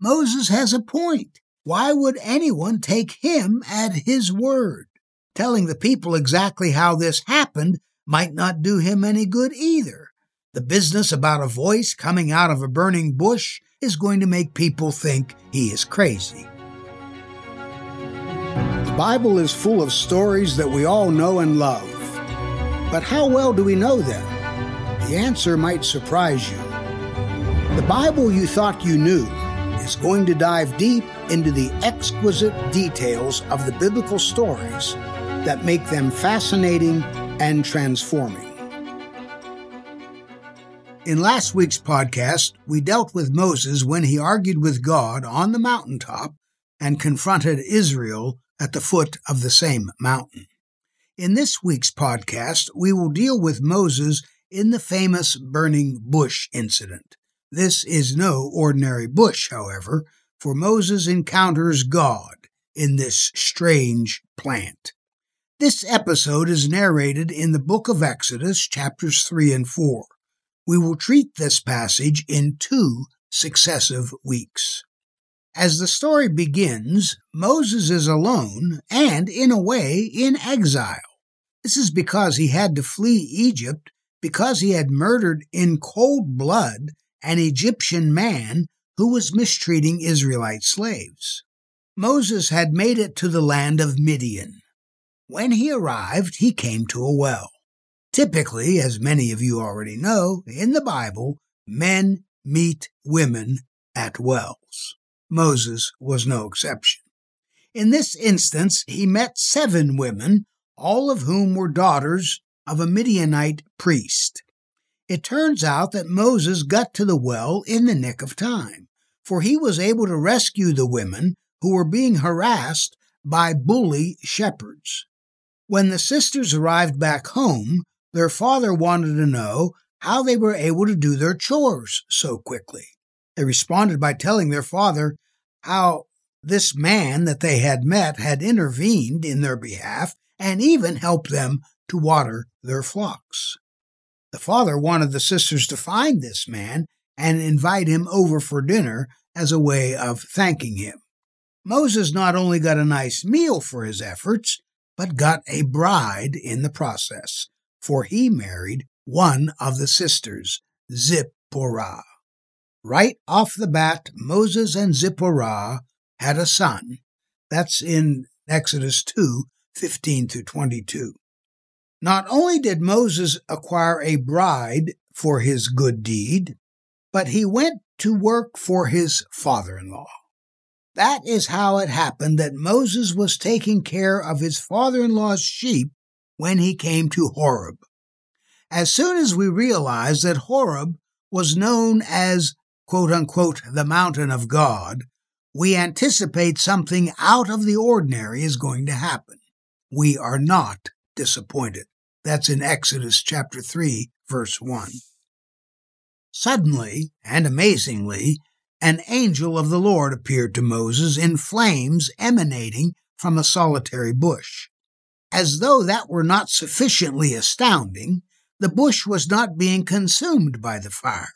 Moses has a point. Why would anyone take him at his word? Telling the people exactly how this happened might not do him any good either. The business about a voice coming out of a burning bush is going to make people think he is crazy. The Bible is full of stories that we all know and love. But how well do we know them? The answer might surprise you. The Bible you thought you knew is going to dive deep into the exquisite details of the biblical stories that make them fascinating and transforming. In last week's podcast, we dealt with Moses when he argued with God on the mountaintop and confronted Israel at the foot of the same mountain. In this week's podcast, we will deal with Moses in the famous burning bush incident. This is no ordinary bush, however, for Moses encounters God in this strange plant. This episode is narrated in the book of Exodus, chapters 3 and 4. We will treat this passage in two successive weeks. As the story begins, Moses is alone and, in a way, in exile. This is because he had to flee Egypt because he had murdered in cold blood an Egyptian man who was mistreating Israelite slaves. Moses had made it to the land of Midian. When he arrived, he came to a well. Typically, as many of you already know, in the Bible, men meet women at wells. Moses was no exception. In this instance, he met seven women, all of whom were daughters of a Midianite priest. It turns out that Moses got to the well in the nick of time, for he was able to rescue the women who were being harassed by bully shepherds. When the sisters arrived back home, their father wanted to know how they were able to do their chores so quickly. They responded by telling their father how this man that they had met had intervened in their behalf and even helped them to water their flocks. The father wanted the sisters to find this man and invite him over for dinner as a way of thanking him. Moses not only got a nice meal for his efforts, but got a bride in the process, for he married one of the sisters, Zipporah. Right off the bat, Moses and Zipporah had a son. That's in Exodus 2 15 through 22. Not only did Moses acquire a bride for his good deed, but he went to work for his father in law. That is how it happened that Moses was taking care of his father in law's sheep when he came to Horeb. As soon as we realize that Horeb was known as, quote unquote, the mountain of God, we anticipate something out of the ordinary is going to happen. We are not disappointed. That's in Exodus chapter 3, verse 1. Suddenly and amazingly, an angel of the Lord appeared to Moses in flames emanating from a solitary bush. As though that were not sufficiently astounding, the bush was not being consumed by the fire.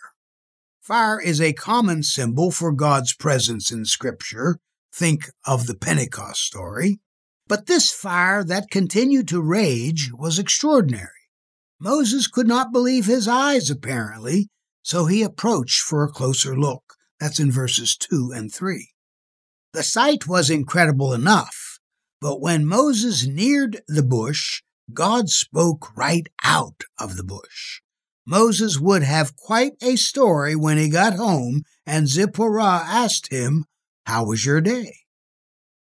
Fire is a common symbol for God's presence in Scripture. Think of the Pentecost story. But this fire that continued to rage was extraordinary. Moses could not believe his eyes, apparently, so he approached for a closer look. That's in verses 2 and 3. The sight was incredible enough, but when Moses neared the bush, God spoke right out of the bush. Moses would have quite a story when he got home and Zipporah asked him, How was your day?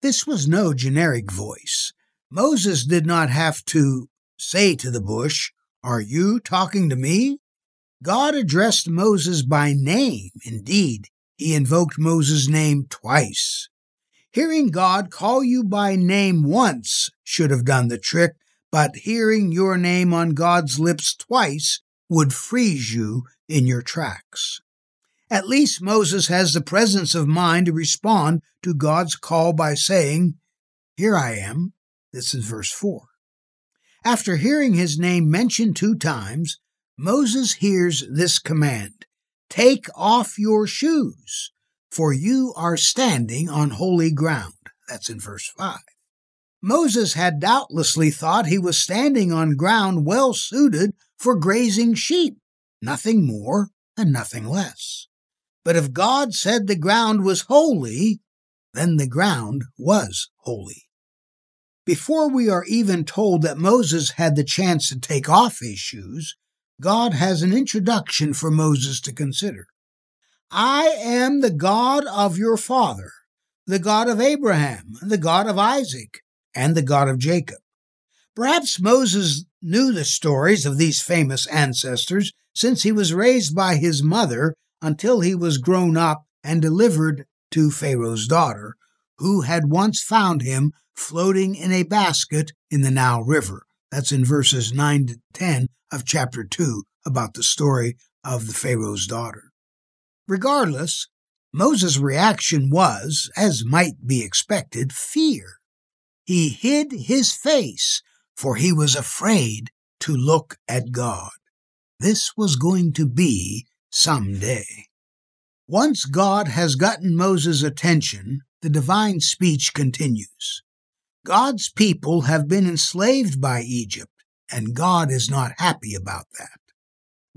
This was no generic voice. Moses did not have to say to the bush, Are you talking to me? God addressed Moses by name. Indeed, he invoked Moses' name twice. Hearing God call you by name once should have done the trick, but hearing your name on God's lips twice would freeze you in your tracks. At least Moses has the presence of mind to respond to God's call by saying, Here I am. This is verse 4. After hearing his name mentioned two times, Moses hears this command Take off your shoes, for you are standing on holy ground. That's in verse 5. Moses had doubtlessly thought he was standing on ground well suited for grazing sheep, nothing more and nothing less. But if God said the ground was holy, then the ground was holy. Before we are even told that Moses had the chance to take off his shoes, God has an introduction for Moses to consider. I am the God of your father, the God of Abraham, the God of Isaac, and the God of Jacob. Perhaps Moses knew the stories of these famous ancestors since he was raised by his mother until he was grown up and delivered to Pharaoh's daughter, who had once found him floating in a basket in the Nile River. That's in verses 9 to 10 of chapter 2 about the story of the Pharaoh's daughter. Regardless, Moses' reaction was, as might be expected, fear. He hid his face, for he was afraid to look at God. This was going to be some day. Once God has gotten Moses' attention, the divine speech continues. God's people have been enslaved by Egypt, and God is not happy about that.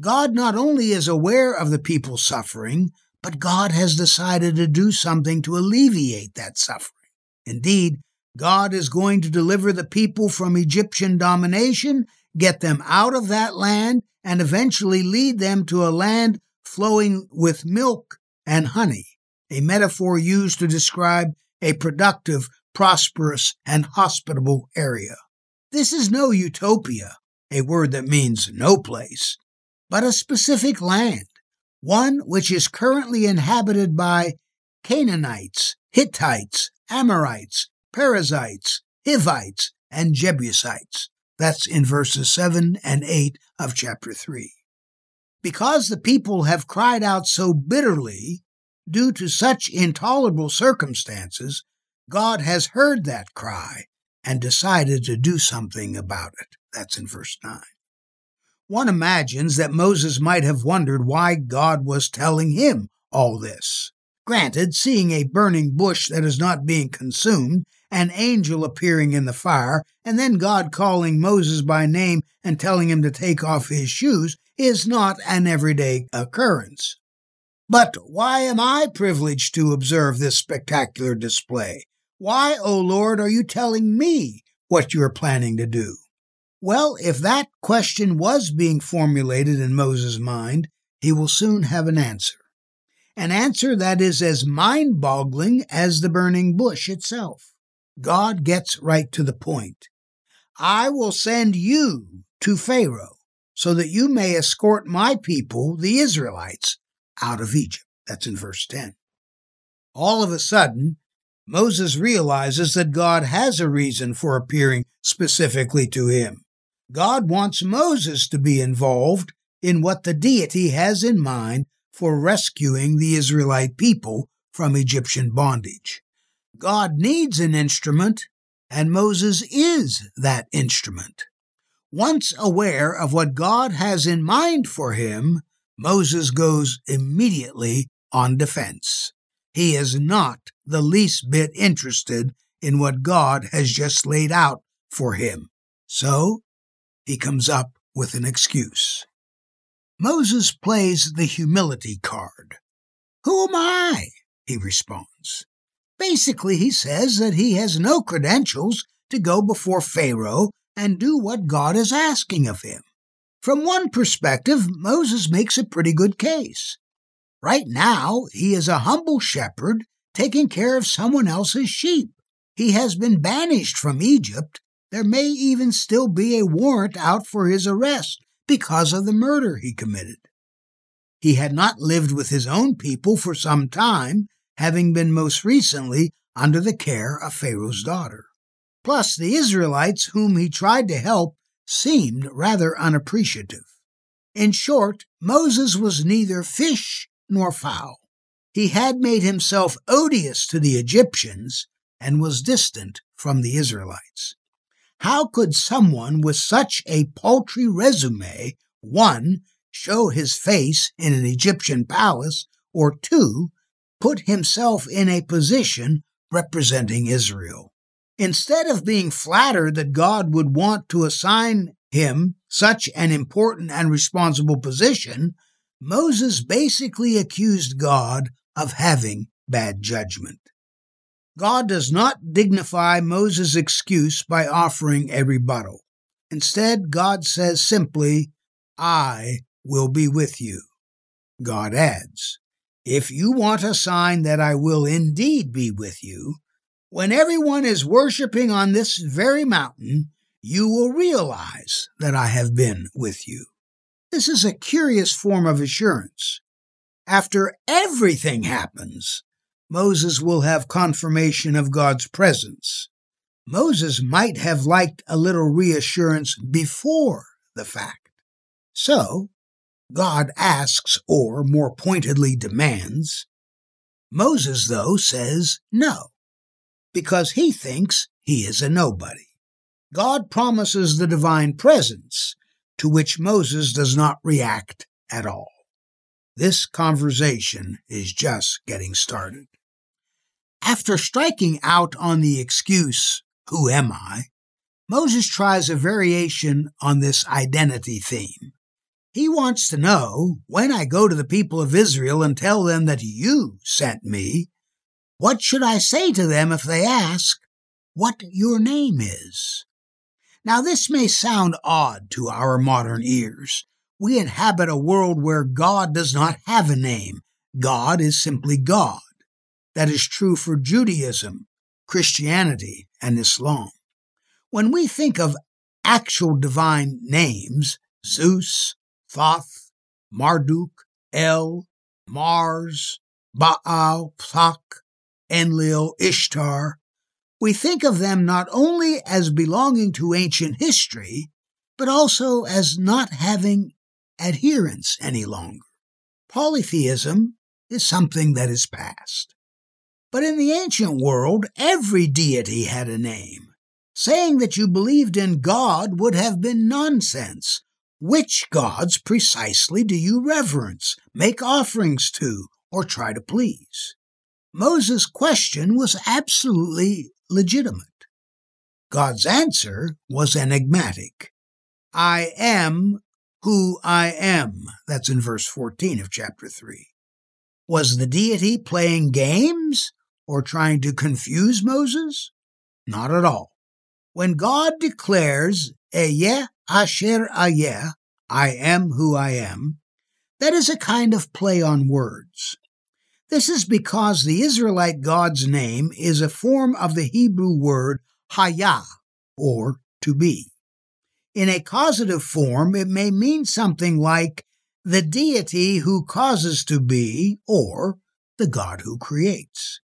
God not only is aware of the people's suffering, but God has decided to do something to alleviate that suffering. Indeed, God is going to deliver the people from Egyptian domination, get them out of that land, and eventually lead them to a land flowing with milk and honey, a metaphor used to describe a productive, prosperous, and hospitable area. This is no utopia, a word that means no place, but a specific land, one which is currently inhabited by Canaanites, Hittites, Amorites, Perizzites, Hivites, and Jebusites. That's in verses 7 and 8 of chapter 3. Because the people have cried out so bitterly due to such intolerable circumstances, God has heard that cry and decided to do something about it. That's in verse 9. One imagines that Moses might have wondered why God was telling him all this. Granted, seeing a burning bush that is not being consumed, an angel appearing in the fire, and then God calling Moses by name and telling him to take off his shoes is not an everyday occurrence. But why am I privileged to observe this spectacular display? Why, O Lord, are you telling me what you are planning to do? Well, if that question was being formulated in Moses' mind, he will soon have an answer. An answer that is as mind boggling as the burning bush itself. God gets right to the point. I will send you to Pharaoh so that you may escort my people, the Israelites, out of Egypt. That's in verse 10. All of a sudden, Moses realizes that God has a reason for appearing specifically to him. God wants Moses to be involved in what the deity has in mind for rescuing the Israelite people from Egyptian bondage. God needs an instrument, and Moses is that instrument. Once aware of what God has in mind for him, Moses goes immediately on defense. He is not the least bit interested in what God has just laid out for him. So he comes up with an excuse. Moses plays the humility card. Who am I? he responds. Basically, he says that he has no credentials to go before Pharaoh and do what God is asking of him. From one perspective, Moses makes a pretty good case. Right now, he is a humble shepherd taking care of someone else's sheep. He has been banished from Egypt there may even still be a warrant out for his arrest because of the murder he committed. He had not lived with his own people for some time, having been most recently under the care of Pharaoh's daughter. Plus, the Israelites whom he tried to help seemed rather unappreciative. In short, Moses was neither fish nor fowl. He had made himself odious to the Egyptians and was distant from the Israelites. How could someone with such a paltry resume, one, show his face in an Egyptian palace, or two, put himself in a position representing Israel. Instead of being flattered that God would want to assign him such an important and responsible position, Moses basically accused God of having bad judgment. God does not dignify Moses' excuse by offering a rebuttal. Instead, God says simply, I will be with you. God adds, If you want a sign that I will indeed be with you, when everyone is worshiping on this very mountain, you will realize that I have been with you. This is a curious form of assurance. After everything happens, Moses will have confirmation of God's presence. Moses might have liked a little reassurance before the fact. So, God asks, or more pointedly demands. Moses, though, says no, because he thinks he is a nobody. God promises the divine presence, to which Moses does not react at all. This conversation is just getting started. After striking out on the excuse, Who am I? Moses tries a variation on this identity theme. He wants to know when I go to the people of Israel and tell them that you sent me, what should I say to them if they ask what your name is? Now, this may sound odd to our modern ears. We inhabit a world where God does not have a name. God is simply God. That is true for Judaism, Christianity, and Islam. When we think of actual divine names, Zeus, Thoth, Marduk, El, Mars, Baal, Ptah, Enlil, Ishtar, we think of them not only as belonging to ancient history, but also as not having adherents any longer. Polytheism is something that is past. But in the ancient world, every deity had a name. Saying that you believed in God would have been nonsense. Which gods precisely do you reverence, make offerings to, or try to please? Moses' question was absolutely legitimate. God's answer was enigmatic. I am who I am. That's in verse 14 of chapter 3. Was the deity playing games? or trying to confuse Moses? Not at all. When God declares, Ehyeh Asher Ehyeh, I am who I am, that is a kind of play on words. This is because the Israelite God's name is a form of the Hebrew word hayah, or to be. In a causative form, it may mean something like the deity who causes to be, or the God who creates.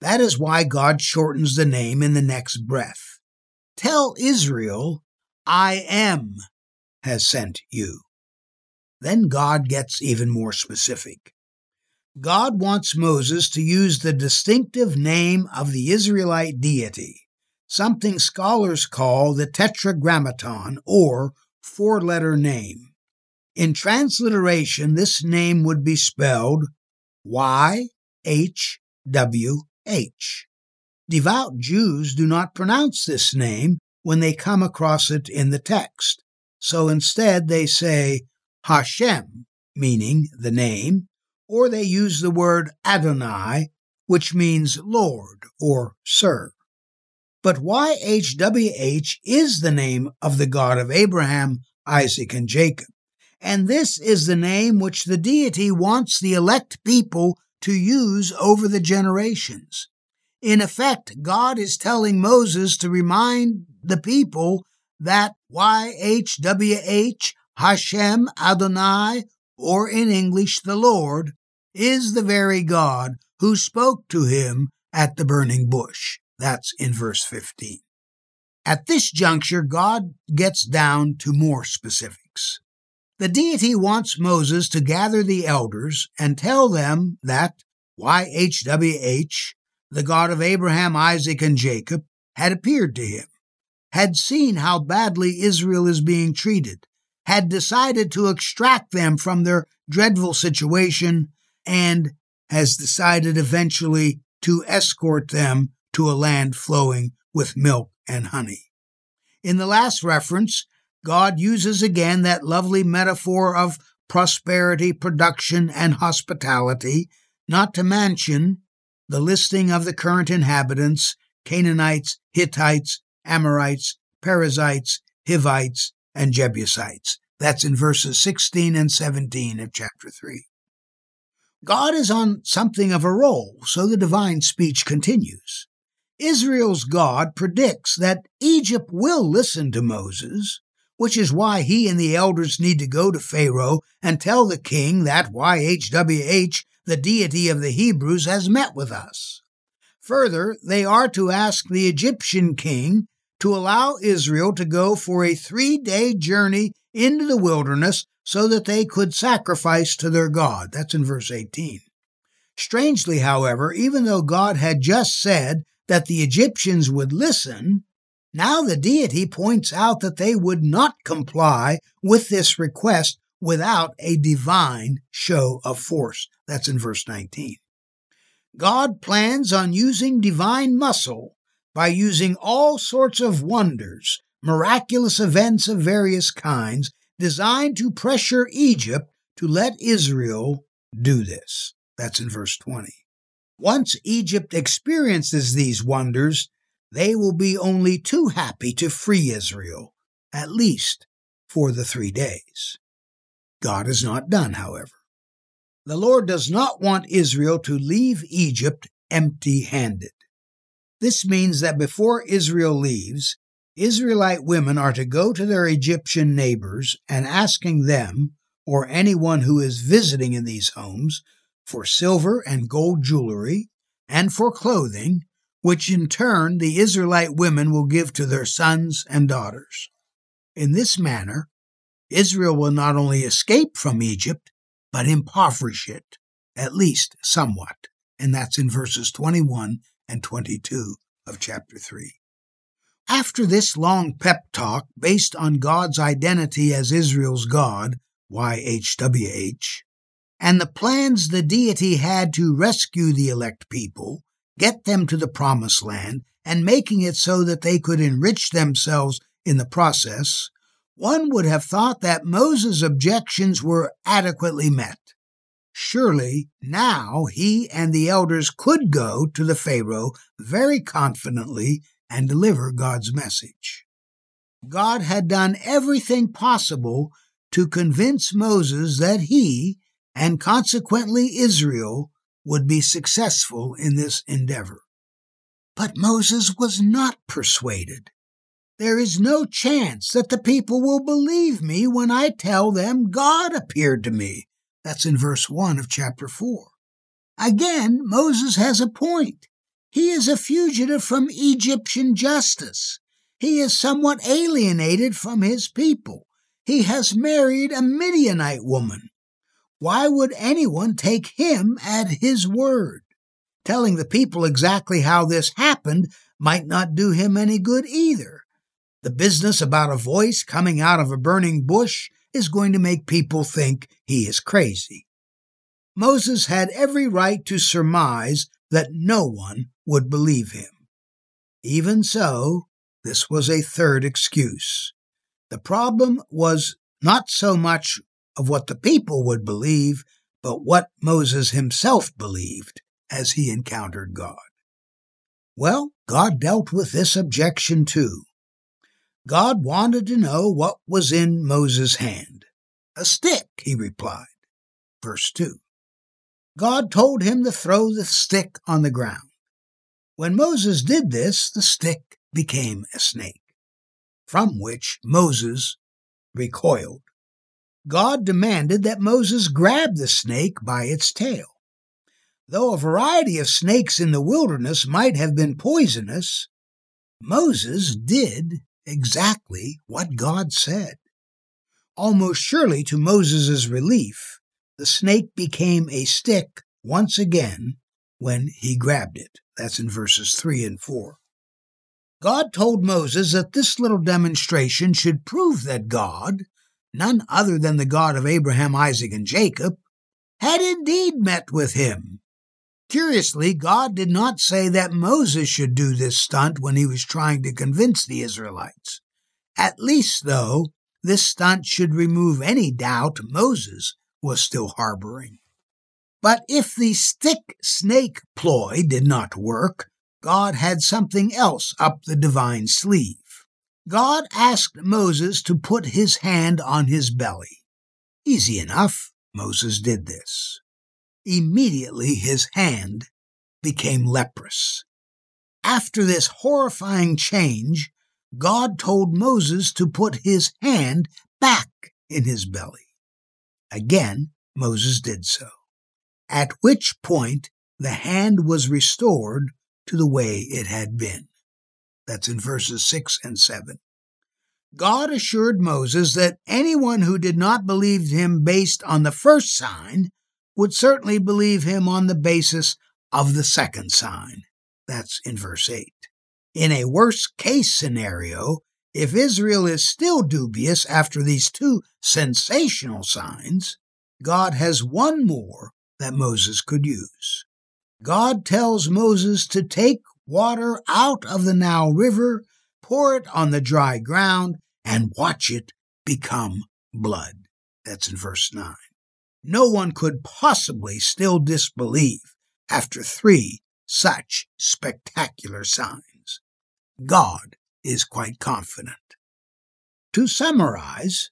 That is why God shortens the name in the next breath. Tell Israel, I am has sent you. Then God gets even more specific. God wants Moses to use the distinctive name of the Israelite deity, something scholars call the tetragrammaton or four letter name. In transliteration, this name would be spelled Y H W H. Devout Jews do not pronounce this name when they come across it in the text, so instead they say Hashem, meaning the name, or they use the word Adonai, which means Lord or Sir. But YHWH is the name of the God of Abraham, Isaac, and Jacob, and this is the name which the deity wants the elect people to use over the generations. In effect, God is telling Moses to remind the people that YHWH, Hashem Adonai, or in English, the Lord, is the very God who spoke to him at the burning bush. That's in verse 15. At this juncture, God gets down to more specifics. The deity wants Moses to gather the elders and tell them that YHWH, the God of Abraham, Isaac, and Jacob, had appeared to him, had seen how badly Israel is being treated, had decided to extract them from their dreadful situation, and has decided eventually to escort them to a land flowing with milk and honey. In the last reference, God uses again that lovely metaphor of prosperity, production, and hospitality, not to mention the listing of the current inhabitants Canaanites, Hittites, Amorites, Perizzites, Hivites, and Jebusites. That's in verses 16 and 17 of chapter 3. God is on something of a roll, so the divine speech continues. Israel's God predicts that Egypt will listen to Moses, which is why he and the elders need to go to Pharaoh and tell the king that YHWH, the deity of the Hebrews, has met with us. Further, they are to ask the Egyptian king to allow Israel to go for a three day journey into the wilderness so that they could sacrifice to their God. That's in verse 18. Strangely, however, even though God had just said that the Egyptians would listen, now the deity points out that they would not comply with this request without a divine show of force. That's in verse 19. God plans on using divine muscle by using all sorts of wonders, miraculous events of various kinds, designed to pressure Egypt to let Israel do this. That's in verse 20. Once Egypt experiences these wonders, they will be only too happy to free Israel, at least for the three days. God is not done, however. The Lord does not want Israel to leave Egypt empty handed. This means that before Israel leaves, Israelite women are to go to their Egyptian neighbors and asking them, or anyone who is visiting in these homes, for silver and gold jewelry, and for clothing, which in turn the Israelite women will give to their sons and daughters. In this manner, Israel will not only escape from Egypt, but impoverish it, at least somewhat. And that's in verses 21 and 22 of chapter 3. After this long pep talk based on God's identity as Israel's God, YHWH, and the plans the deity had to rescue the elect people, get them to the promised land, and making it so that they could enrich themselves in the process, one would have thought that Moses' objections were adequately met. Surely now he and the elders could go to the Pharaoh very confidently and deliver God's message. God had done everything possible to convince Moses that he and consequently Israel, would be successful in this endeavor. But Moses was not persuaded. There is no chance that the people will believe me when I tell them God appeared to me. That's in verse 1 of chapter 4. Again, Moses has a point. He is a fugitive from Egyptian justice. He is somewhat alienated from his people. He has married a Midianite woman. Why would anyone take him at his word? Telling the people exactly how this happened might not do him any good either. The business about a voice coming out of a burning bush is going to make people think he is crazy. Moses had every right to surmise that no one would believe him. Even so, this was a third excuse. The problem was not so much of what the people would believe, but what Moses himself believed as he encountered God. Well, God dealt with this objection too. God wanted to know what was in Moses' hand. A stick, he replied. Verse 2. God told him to throw the stick on the ground. When Moses did this, the stick became a snake, from which Moses recoiled. God demanded that Moses grab the snake by its tail. Though a variety of snakes in the wilderness might have been poisonous, Moses did exactly what God said. Almost surely to Moses' relief, the snake became a stick once again when he grabbed it. That's in verses 3 and 4. God told Moses that this little demonstration should prove that God, none other than the God of Abraham, Isaac, and Jacob, had indeed met with him, Curiously, God did not say that Moses should do this stunt when he was trying to convince the Israelites. At least, though, this stunt should remove any doubt Moses was still harboring. But if the stick snake ploy did not work, God had something else up the divine sleeve. God asked Moses to put his hand on his belly. Easy enough, Moses did this. Immediately his hand became leprous. After this horrifying change, God told Moses to put his hand back in his belly. Again, Moses did so, at which point the hand was restored to the way it had been. That's in verses 6 and 7. God assured Moses that anyone who did not believe him based on the first sign would certainly believe him on the basis of the second sign. That's in verse 8. In a worst case scenario, if Israel is still dubious after these two sensational signs, God has one more that Moses could use. God tells Moses to take water out of the Nile River, pour it on the dry ground, and watch it become blood. That's in verse 9. No one could possibly still disbelieve after three such spectacular signs. God is quite confident. To summarize,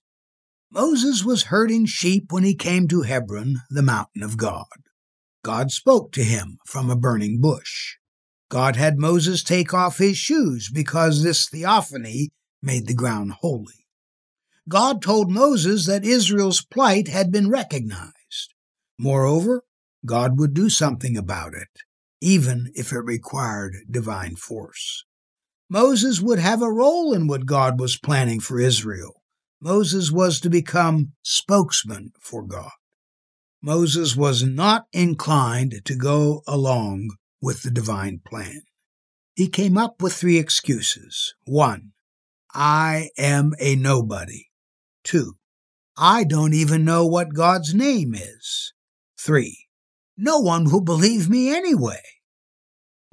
Moses was herding sheep when he came to Hebron, the mountain of God. God spoke to him from a burning bush. God had Moses take off his shoes because this theophany made the ground holy. God told Moses that Israel's plight had been recognized. Moreover, God would do something about it, even if it required divine force. Moses would have a role in what God was planning for Israel. Moses was to become spokesman for God. Moses was not inclined to go along with the divine plan. He came up with three excuses. One, I am a nobody. Two, I don't even know what God's name is. Three, no one will believe me anyway.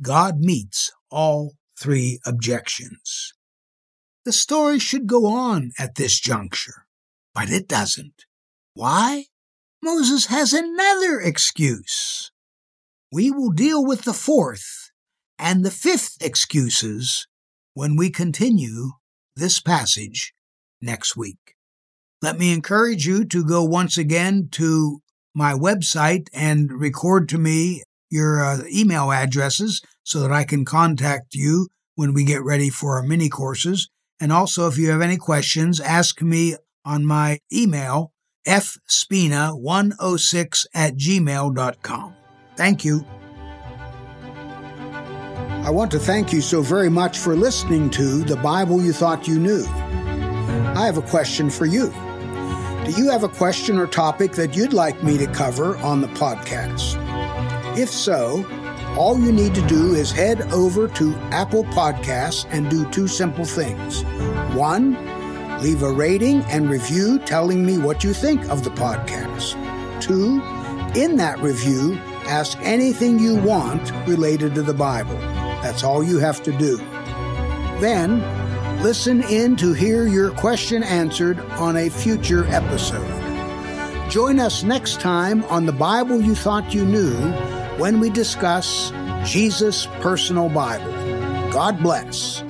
God meets all three objections. The story should go on at this juncture, but it doesn't. Why? Moses has another excuse. We will deal with the fourth and the fifth excuses when we continue this passage next week. Let me encourage you to go once again to my website and record to me your uh, email addresses so that I can contact you when we get ready for our mini courses. And also, if you have any questions, ask me on my email, fspina106 at gmail.com. Thank you. I want to thank you so very much for listening to The Bible You Thought You Knew. I have a question for you. Do you have a question or topic that you'd like me to cover on the podcast? If so, all you need to do is head over to Apple Podcasts and do two simple things. One, leave a rating and review telling me what you think of the podcast. Two, in that review, ask anything you want related to the Bible. That's all you have to do. Then, listen in to hear your question answered on a future episode. Join us next time on The Bible You Thought You Knew when we discuss Jesus' personal Bible. God bless.